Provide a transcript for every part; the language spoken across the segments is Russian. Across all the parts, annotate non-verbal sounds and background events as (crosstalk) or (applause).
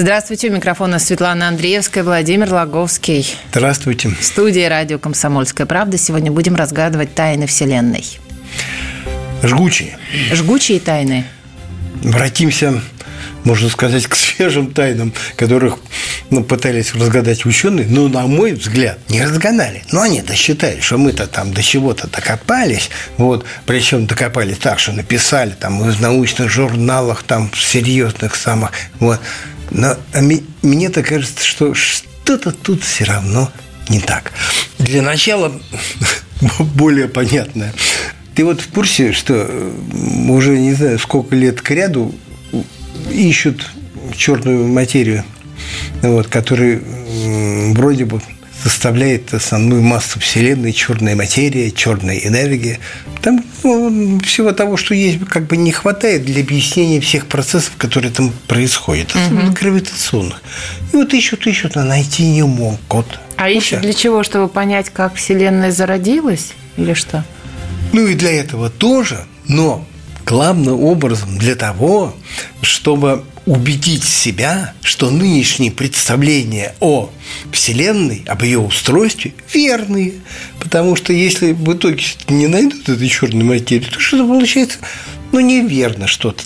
Здравствуйте, у микрофона Светлана Андреевская, Владимир Логовский. Здравствуйте. В студии радио «Комсомольская правда» сегодня будем разгадывать тайны Вселенной. Жгучие. Жгучие тайны. Обратимся, можно сказать, к свежим тайнам, которых ну, пытались разгадать ученые, но, на мой взгляд, не разгадали. Но они-то считали, что мы-то там до чего-то докопались, вот, причем докопались так, что написали там в научных журналах, там, в серьезных самых, вот, но мне-то кажется, что что-то тут все равно не так. Для начала (laughs) более понятное. Ты вот в курсе, что уже не знаю, сколько лет к ряду ищут черную материю, вот, которая вроде бы составляет основную массу Вселенной, черная материя, черная энергия. Там ну, всего того, что есть, как бы не хватает для объяснения всех процессов, которые там происходят, особенно угу. гравитационных. И вот ищут, ищут, а найти не могут. А ну, ищут для чего? Чтобы понять, как Вселенная зародилась или что? Ну и для этого тоже, но главным образом для того, чтобы убедить себя, что нынешние представления о Вселенной, об ее устройстве верные. Потому что если в итоге не найдут этой черной материи, то что-то получается ну, неверно что-то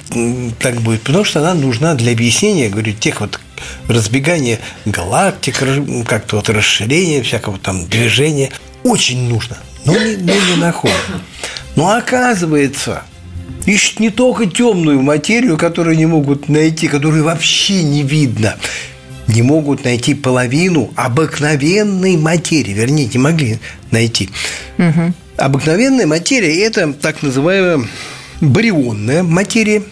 так будет, потому что она нужна для объяснения, говорю, тех вот разбегания галактик, как-то вот расширения всякого там движения. Очень нужно, но не, но не находим. Но оказывается, ищут не только темную материю, которую не могут найти, которую вообще не видно. Не могут найти половину обыкновенной материи. Вернее, не могли найти. Угу. Обыкновенная материя – это так называемая барионная материя.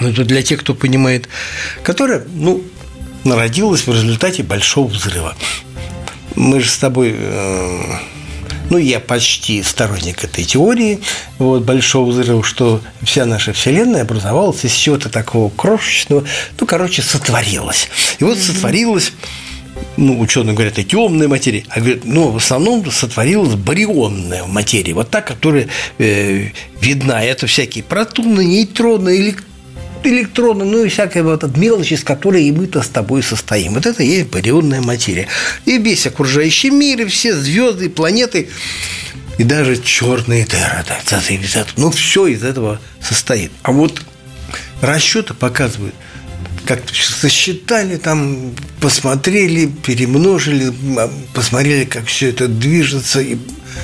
Ну, это для тех, кто понимает. Которая, ну, народилась в результате большого взрыва. Мы же с тобой э, ну, я почти сторонник этой теории вот, большого взрыва, что вся наша Вселенная образовалась из чего-то такого крошечного, ну, короче, сотворилась. И вот сотворилась ну, ученые говорят, и темная материя, а говорят, ну, в основном сотворилась барионная материя, вот та, которая э, видна. Это всякие протоны, нейтроны, электроны, электроны, ну и всякая вот эта мелочь, из которой и мы-то с тобой состоим. Вот это и есть барионная материя. И весь окружающий мир, и все звезды, и планеты, и даже черные дыры. Ну, все из этого состоит. А вот расчеты показывают, как сосчитали, там посмотрели, перемножили, посмотрели, как все это движется, и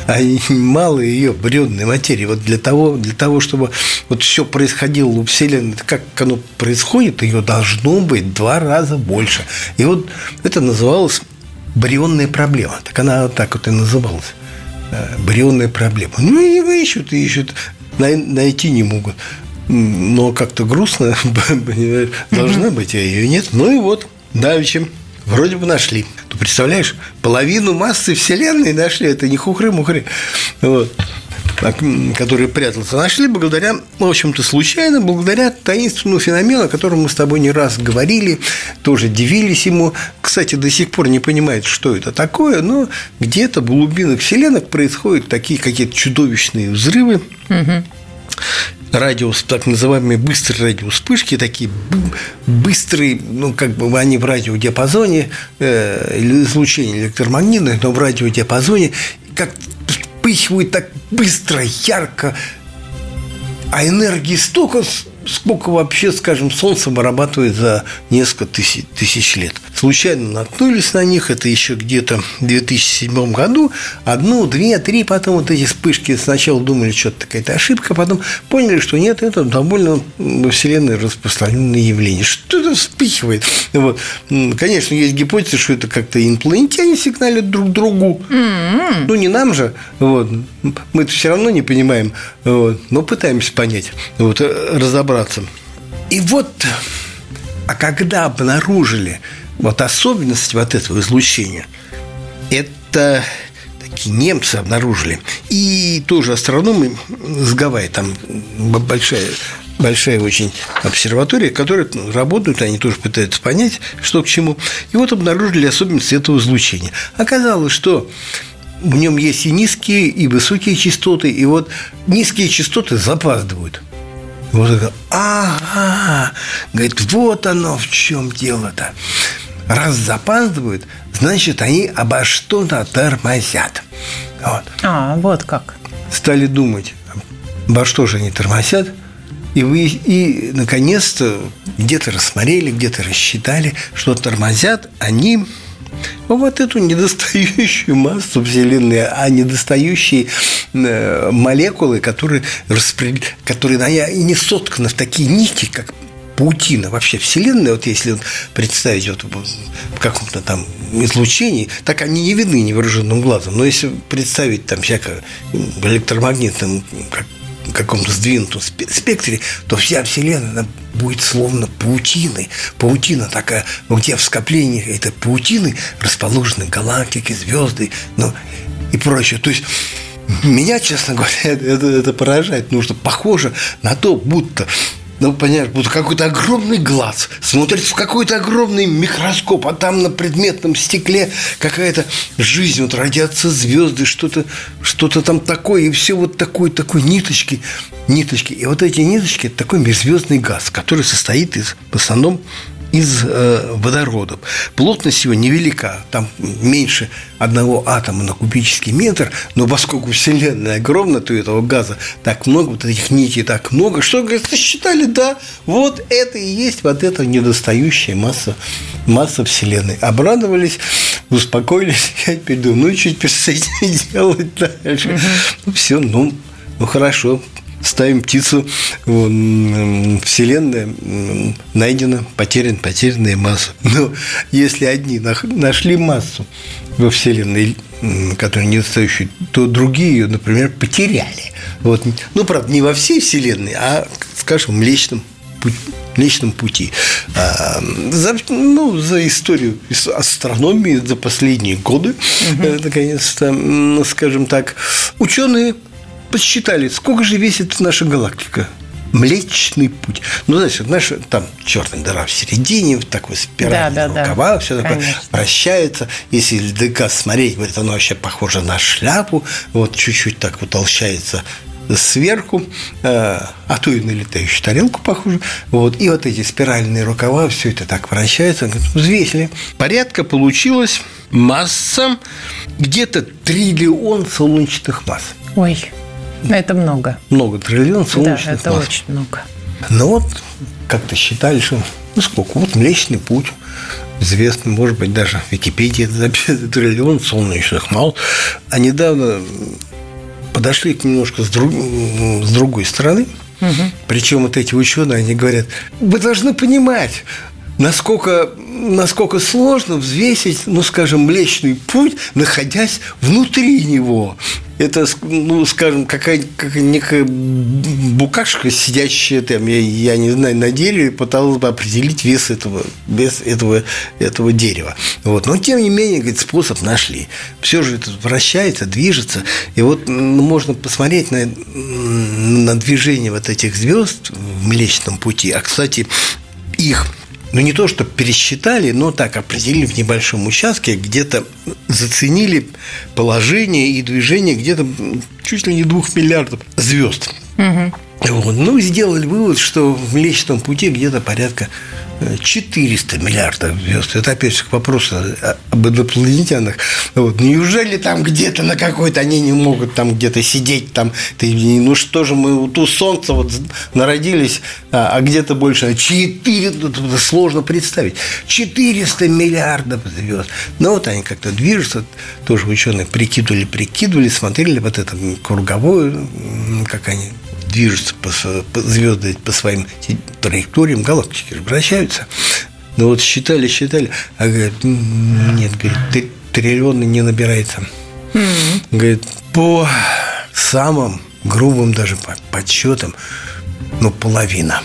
а мало ее бренной материи. Вот для того, для того, чтобы вот все происходило у Вселенной, как оно происходит, ее должно быть два раза больше. И вот это называлось барионная проблема. Так она вот так вот и называлась. Э, барионная проблема. Ну, и ищут, и ищут, найти не могут. Но как-то грустно, (laughs) должна быть, а ее нет. Ну и вот, давеча вроде бы нашли. Ты представляешь, половину массы Вселенной нашли, это не хухры-мухры, вот, который прятался. Нашли благодаря, в общем-то, случайно, благодаря таинственному феномену, о котором мы с тобой не раз говорили, тоже дивились ему. Кстати, до сих пор не понимает, что это такое, но где-то в глубинах Вселенных происходят такие какие-то чудовищные взрывы. Радио, так называемые быстрые радиовспышки, такие быстрые, ну, как бы они в радиодиапазоне, э, излучение электромагнитное, но в радиодиапазоне, как вспыхивают так быстро, ярко, а энергии столько, сколько вообще, скажем, Солнце вырабатывает за несколько тысяч, тысяч лет. Случайно наткнулись на них, это еще где-то в 2007 году. Одну, две, три, потом вот эти вспышки сначала думали, что это какая-то ошибка, потом поняли, что нет, это довольно во Вселенной распространенное явление. Что это вспыхивает? Вот. Конечно, есть гипотеза, что это как-то инопланетяне сигналят друг другу. Mm-hmm. Ну, не нам же. Вот. Мы это все равно не понимаем, вот. но пытаемся понять, вот, разобраться. И вот А когда обнаружили вот особенность вот этого излучения, это такие немцы обнаружили. И тоже астрономы с Гавайи, там большая большая очень обсерватория, которая работают, они тоже пытаются понять, что к чему. И вот обнаружили особенности этого излучения. Оказалось, что в нем есть и низкие, и высокие частоты, и вот низкие частоты запаздывают. Вот это, ага, говорит, вот оно в чем дело-то. Раз запаздывают, значит, они обо что-то тормозят. Вот. А, вот как. Стали думать, обо что же они тормозят, и, вы, и наконец-то где-то рассмотрели, где-то рассчитали, что тормозят они вот эту недостающую массу Вселенной, а недостающие э, молекулы, которые, распред... которые и не сотканы в такие нити, как паутина вообще Вселенная, вот если представить вот в каком-то там излучении, так они не видны невооруженным глазом. Но если представить там всякое как, каком-то сдвинутом спектре, то вся Вселенная она будет словно паутиной. Паутина такая, где в скоплении этой паутины расположены галактики, звезды, ну и прочее. То есть меня, честно говоря, (laughs) это, это поражает, что похоже на то, будто ну, понятно, будто какой-то огромный глаз смотрит в какой-то огромный микроскоп, а там на предметном стекле какая-то жизнь, вот родятся звезды, что-то что там такое, и все вот такой, такой ниточки, ниточки. И вот эти ниточки – это такой межзвездный газ, который состоит из, в основном из э, водородов. Плотность его невелика, там меньше одного атома на кубический метр, но поскольку Вселенная огромна, то этого газа так много, вот этих нитей так много, что, говорит, сосчитали, да, вот это и есть вот эта недостающая масса, масса Вселенной. Обрадовались, успокоились, (laughs) я теперь думаю, ну, чуть с этим (laughs) делать дальше. Ну, все, ну, ну, хорошо, ставим птицу, Вселенная найдена, потерян, потерянная масса. (laughs) Но если одни нашли массу во Вселенной, которая недостающая, то другие ее, например, потеряли. Вот. Ну, правда, не во всей Вселенной, а, скажем, в Млечном пути. Млечном пути. А, за, ну, за историю астрономии за последние годы, угу. наконец-то, скажем так, ученые подсчитали, сколько же весит наша галактика. Млечный путь. Ну, значит, наша там черная дыра в середине, такой спиральный да, рукава, да, все такое Конечно. вращается. Если ЛДК смотреть, говорит, оно вообще похоже на шляпу, вот чуть-чуть так утолщается сверху, э, а то и на летающую тарелку похоже. Вот. И вот эти спиральные рукава, все это так вращается. Взвесили. Порядка получилась масса где-то триллион солнечных масс. Ой. Это много. Много триллионов солнечных Да, это масс. очень много. Ну вот, как-то считали, что ну сколько, вот Млечный путь, известный, может быть, даже в Википедии записано (laughs) триллион солнечных масс. А недавно подошли к немножко с, друг, с другой стороны. Угу. Причем вот эти ученые, они говорят, вы должны понимать, насколько, насколько сложно взвесить, ну, скажем, Млечный путь, находясь внутри него это, ну, скажем, какая, какая некая букашка, сидящая там, я, я не знаю, на дереве, пыталась бы определить вес этого, вес этого, этого дерева. Вот. Но, тем не менее, говорит, способ нашли. Все же это вращается, движется. И вот ну, можно посмотреть на, на движение вот этих звезд в Млечном пути. А, кстати, их ну не то, что пересчитали, но так определили в небольшом участке, где-то заценили положение и движение где-то чуть ли не двух миллиардов звезд. Угу. Вот. Ну, сделали вывод, что в Млечном пути где-то порядка 400 миллиардов звезд. Это опять же к вопросу об инопланетянах. Вот. Неужели там где-то на какой-то они не могут там где-то сидеть там? Ну что же мы вот у Солнца вот народились, а, а где-то больше 4, это сложно представить. 400 миллиардов звезд. Ну вот они как-то движутся, тоже ученые прикидывали, прикидывали, смотрели вот это круговое, как они движутся по, по звезды по своим траекториям, галактики вращаются. Но вот считали, считали, а говорят, нет, говорит, триллионы не набирается. Mm-hmm. Говорит, по самым грубым даже подсчетам, ну, половина.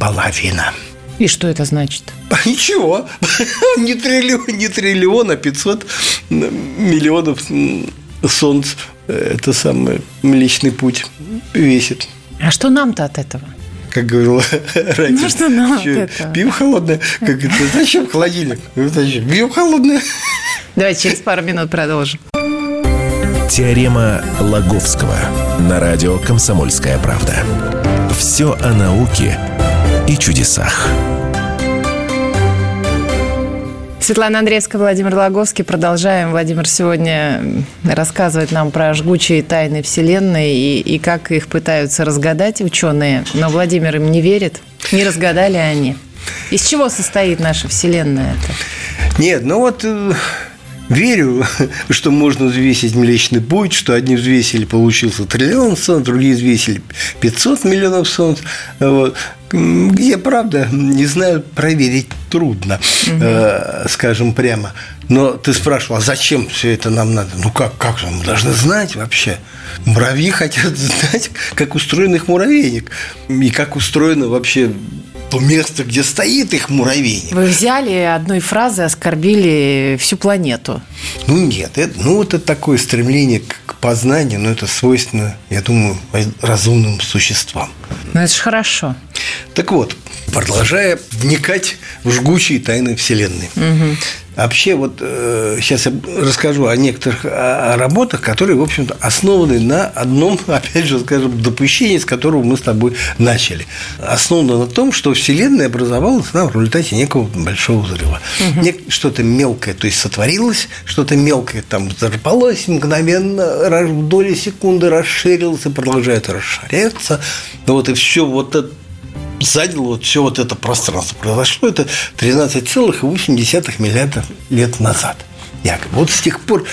Половина. И что это значит? (laughs) Ничего. (laughs) Не триллион, не триллион, а 500 миллионов солнц. Это самый Млечный Путь весит. А что нам-то от этого? Как говорила (laughs) раньше. Ну, что нам от этого? Пиво холодное. Как это, зачем холодильник? Зачем? Пиво холодное. Давайте через пару минут продолжим. Теорема Лаговского на радио «Комсомольская правда». Все о науке и чудесах. Светлана Андреевская, Владимир Логовский. Продолжаем. Владимир сегодня рассказывает нам про жгучие тайны Вселенной и, и как их пытаются разгадать ученые. Но Владимир им не верит. Не разгадали они. Из чего состоит наша Вселенная? -то? Нет, ну вот э, верю, (laughs) что можно взвесить Млечный Путь, что одни взвесили, получился триллион солнц, другие взвесили 500 миллионов солнц. Вот. Где правда, не знаю, проверить трудно, угу. э, скажем прямо. Но ты спрашивал, а зачем все это нам надо? Ну как, как же мы должны знать вообще? Муравьи хотят (laughs) знать, как устроен их муравейник и как устроено вообще то место, где стоит их муравейник. Вы взяли одной фразой, оскорбили всю планету. Ну нет, это, ну вот это такое стремление к познанию, но это свойственно, я думаю, разумным существам. Ну это же хорошо. Так вот, продолжая вникать в жгучие тайны Вселенной. Угу. Вообще, вот э, сейчас я расскажу о некоторых о, о работах, которые, в общем-то, основаны на одном, (laughs) опять же, скажем, допущении, с которого мы с тобой начали. Основано на том, что Вселенная образовалась да, в результате некого большого взрыва. Угу. Что-то мелкое, то есть сотворилось, что-то мелкое там взорвалось, мгновенно в доли секунды расширилось и продолжает расширяться. Вот и все вот это занял вот все вот это пространство. Произошло это 13,8 миллиарда лет назад. Якобы. Вот с тех пор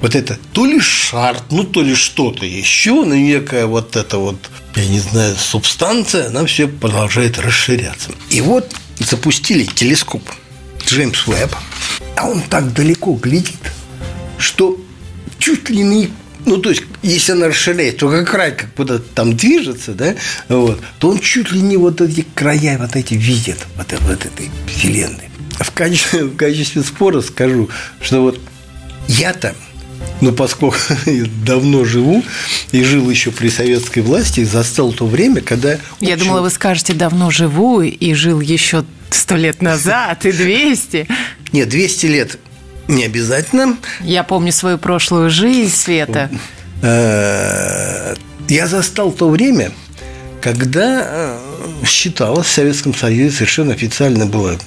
вот это то ли шар, ну то ли что-то еще, но некая вот эта вот, я не знаю, субстанция, она все продолжает расширяться. И вот запустили телескоп Джеймс Уэбб, а он так далеко глядит, что чуть ли не ну, то есть, если она расширяет, то как край как будто там движется, да, вот, то он чуть ли не вот эти края вот эти видит вот, вот этой вселенной. В качестве, (laughs) в качестве спора скажу, что вот я-то ну, поскольку (laughs) я давно живу и жил еще при советской власти, застал то время, когда... Я очень... думала, вы скажете, давно живу и жил еще сто лет назад и 200. Нет, 200 лет не обязательно. Я помню свою прошлую жизнь, Света. Э, я застал то время, когда э, считалось в Советском Союзе совершенно официально было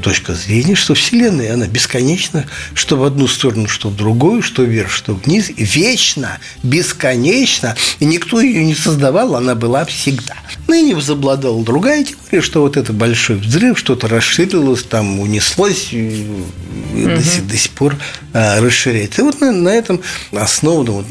точка зрения, что Вселенная, она бесконечна, что в одну сторону, что в другую, что вверх, что вниз, вечно, бесконечно, и никто ее не создавал, она была всегда. Ныне возобладала другая теория, что вот это большой взрыв, что-то расширилось, там унеслось, угу. до, сих, до сих пор а, расширяется. И вот на, на этом основано вот,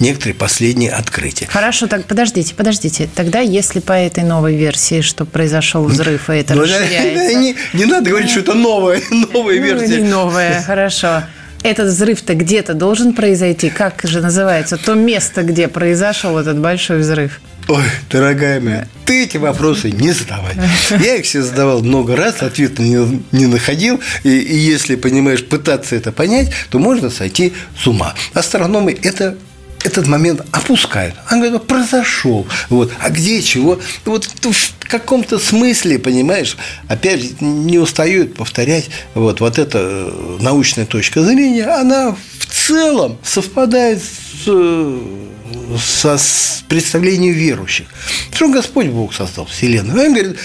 некоторые последние открытия. Хорошо, так подождите, подождите. Тогда, если по этой новой версии, что произошел взрыв, и это ну, расширяется... (laughs) Не, не надо говорить, что это новая, (laughs) новая ну, версия. Не новая, хорошо этот взрыв-то где-то должен произойти? Как же называется то место, где произошел этот большой взрыв? Ой, дорогая моя, ты эти вопросы не задавай. (laughs) Я их все задавал много раз, ответа не, не находил. И, и если, понимаешь, пытаться это понять, то можно сойти с ума. Астрономы это этот момент опускают. Он говорит, произошел. Вот. А где чего? Вот в каком-то смысле, понимаешь, опять же, не устают повторять, вот, вот эта э, научная точка зрения, она в целом совпадает с со с представлением верующих. Что Господь Бог создал Вселенную. Он говорит,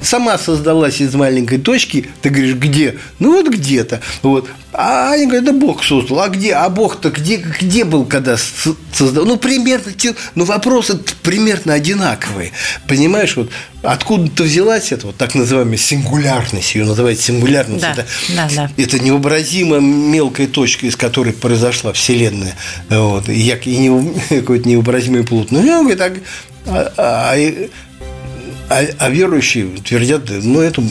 сама создалась из маленькой точки, ты говоришь, где? Ну вот где-то. Вот. А они говорят, да Бог создал. А где? А Бог-то где, где был, когда создал? Ну, примерно, ну, вопросы примерно одинаковые. Понимаешь, вот откуда-то взялась эта вот так называемая сингулярность, ее называют сингулярность. Да, это, да, да. это невообразимо мелкая точка, из которой произошла Вселенная. Вот, и, и не, (laughs) какой-то невообразимый плод. Ну, так, а, а, а а, а верующие твердят, ну, это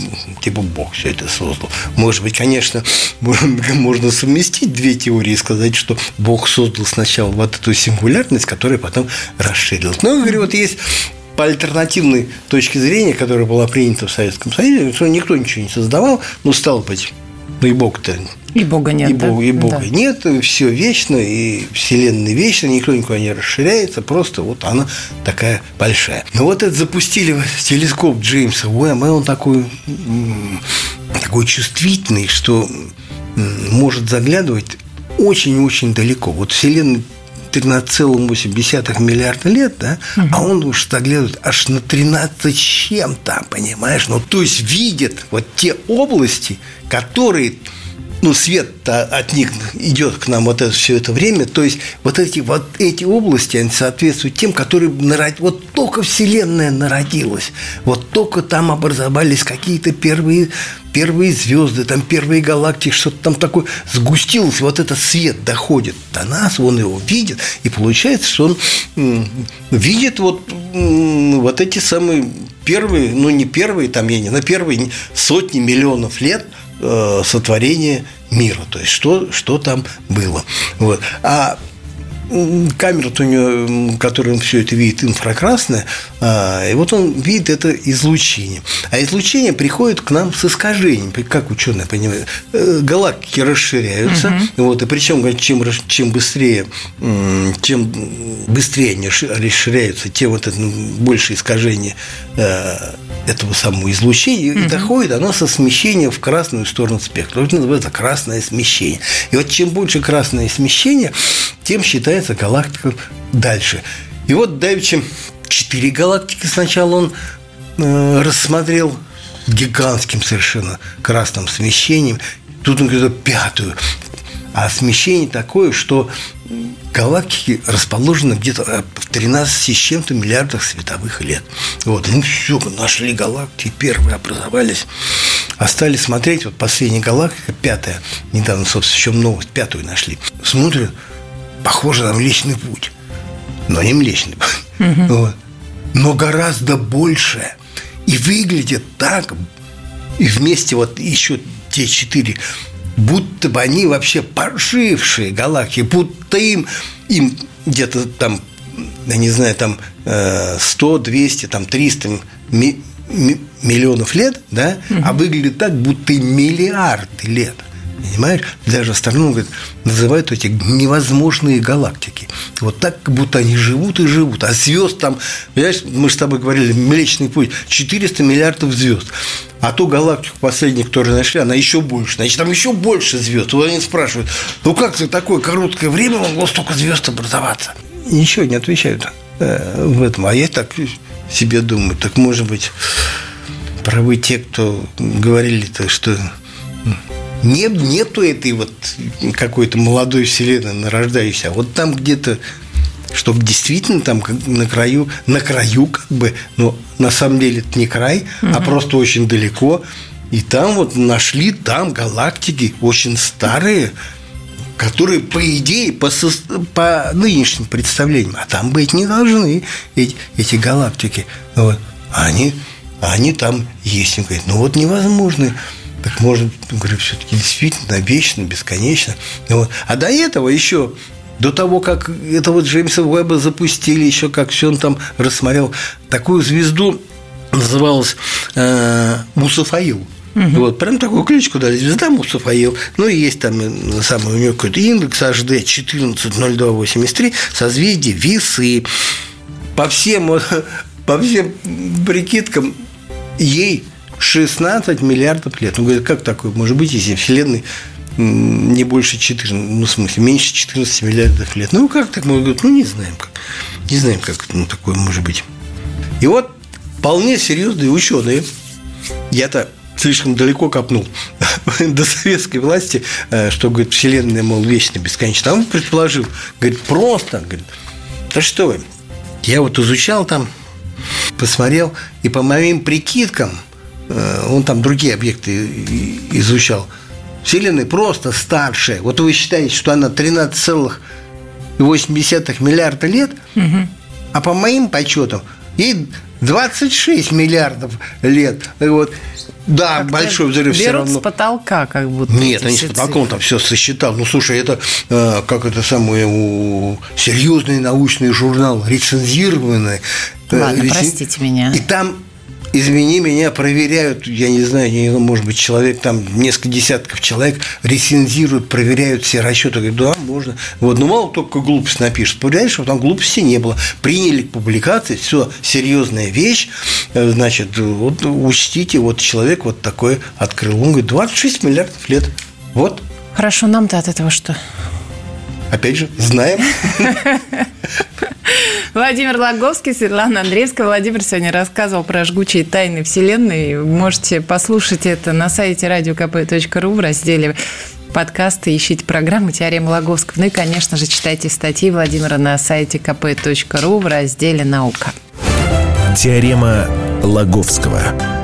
типа Бог все это создал. Может быть, конечно, (laughs) можно совместить две теории и сказать, что Бог создал сначала вот эту сингулярность, которая потом расширилась. Но, я говорю, вот есть по альтернативной точке зрения, которая была принята в Советском Союзе, что никто ничего не создавал, ну, стало быть, ну и Бог-то и Бога нет. И, да? Бога, и Бога да. нет, все вечно, и Вселенная вечна, никто никуда не расширяется, просто вот она такая большая. Но вот это запустили (laughs) телескоп Джеймса Уэма, и он такой, такой чувствительный, что может заглядывать очень-очень далеко. Вот Вселенная 13,8 миллиарда лет, да, угу. а он уж заглядывает аж на 13 чем-то, понимаешь? Ну, то есть видит вот те области, которые ну, свет от них идет к нам вот это все это время, то есть вот эти, вот эти области, они соответствуют тем, которые народ... вот только Вселенная народилась, вот только там образовались какие-то первые, первые звезды, там первые галактики, что-то там такое сгустилось, вот этот свет доходит до нас, он его видит, и получается, что он видит вот, вот эти самые первые, ну не первые, там я не на первые сотни миллионов лет – э, сотворения мира, то есть что, что там было. Вот. А камера у него, которой он все это видит, инфракрасная, а, и вот он видит это излучение. А излучение приходит к нам с искажением, как ученые понимают. Э, галактики расширяются, угу. вот, и причем чем, чем быстрее, чем быстрее они расширяются, тем вот это больше искажение э, этого самого излучения, угу. и доходит оно со смещением в красную сторону спектра. Это называется красное смещение. И вот чем больше красное смещение, тем считается галактика дальше. И вот давеча четыре галактики сначала он э, рассмотрел гигантским совершенно красным смещением. Тут он говорит пятую. А смещение такое, что галактики расположены где-то э, в 13 с чем-то миллиардах световых лет. Вот, ну все, нашли галактики, первые образовались. А стали смотреть, вот последняя галактика, пятая, недавно, собственно, еще новость, пятую нашли. Смотрят, похоже на Млечный Путь. Но не Млечный Путь. Угу. Вот. Но гораздо больше. И выглядит так, и вместе вот еще те четыре будто бы они вообще пожившие галактики, будто им, им где-то там, я не знаю, там 100, 200, там 300 миллионов лет, да, угу. а выглядит так, будто миллиарды лет. Понимаешь? Даже астрономы говорят, называют эти невозможные галактики. Вот так, как будто они живут и живут. А звезд там, понимаешь, мы с тобой говорили, Млечный путь, 400 миллиардов звезд. А ту галактику последнюю, которую нашли, она еще больше. Значит, там еще больше звезд. Вот они спрашивают, ну как за такое короткое время могло столько звезд образоваться? Ничего не отвечают э, в этом. А я так себе думаю, так может быть правы те, кто говорили-то, что нет, нету этой вот какой-то молодой вселенной нарождающейся. А вот там где-то чтобы действительно там на краю, на краю как бы, но на самом деле это не край, угу. а просто очень далеко. И там вот нашли там галактики очень старые, которые, по идее, по, со, по нынешним представлениям, а там быть не должны эти, эти галактики. Вот. Они, они там есть. Он говорит, ну вот невозможно так может, говорю, все-таки действительно вечно, бесконечно. Вот. А до этого еще до того, как это вот Джеймса Уэбба запустили, еще как все он там рассмотрел, такую звезду называлась э, Мусафаил. Угу. Вот, прям такую кличку дали, звезда Мусафаил. Ну, и есть там э, самый у нее какой-то индекс HD 140283, созвездие Весы. По всем, (laughs) по всем прикидкам ей 16 миллиардов лет. Он говорит, как такое может быть, если Вселенной не больше 14, ну, в смысле, меньше 14 миллиардов лет. Ну, как так? Мы говорим, ну, не знаем как. Не знаем, как ну, такое может быть. И вот вполне серьезные ученые, я-то слишком далеко копнул (laughs) до советской власти, э, что, говорит, Вселенная, мол, вечно, бесконечно. А он предположил, говорит, просто, говорит, да что вы, я вот изучал там, посмотрел, и по моим прикидкам – он там другие объекты изучал. Вселенная просто старшая. Вот вы считаете, что она 13,8 миллиарда лет, угу. а по моим подсчетам ей 26 миллиардов лет. Вот. Да, большой взрыв все равно. с потолка, как будто. Нет, они с потолком цифры. там все сосчитал. Ну, слушай, это э, как это самое у- серьезный научный журнал, рецензированный. Э, Ладно, рецен- простите меня. И там Извини меня, проверяют, я не знаю, может быть, человек, там несколько десятков человек рецензируют, проверяют все расчеты. Говорят, да, можно. Вот, ну, мало только глупость напишет. Проверяешь, что там глупости не было. Приняли к публикации, все, серьезная вещь. Э, Значит, вот учтите, вот человек вот такой открыл. Он говорит, 26 миллиардов лет. Вот, Хорошо, нам-то от этого что? опять же, знаем. (laughs) Владимир Логовский, Светлана Андреевская. Владимир сегодня рассказывал про жгучие тайны Вселенной. Можете послушать это на сайте radiokp.ru в разделе подкасты, ищите программу «Теорема Логовского». Ну и, конечно же, читайте статьи Владимира на сайте kp.ru в разделе «Наука». Теорема Лаговского.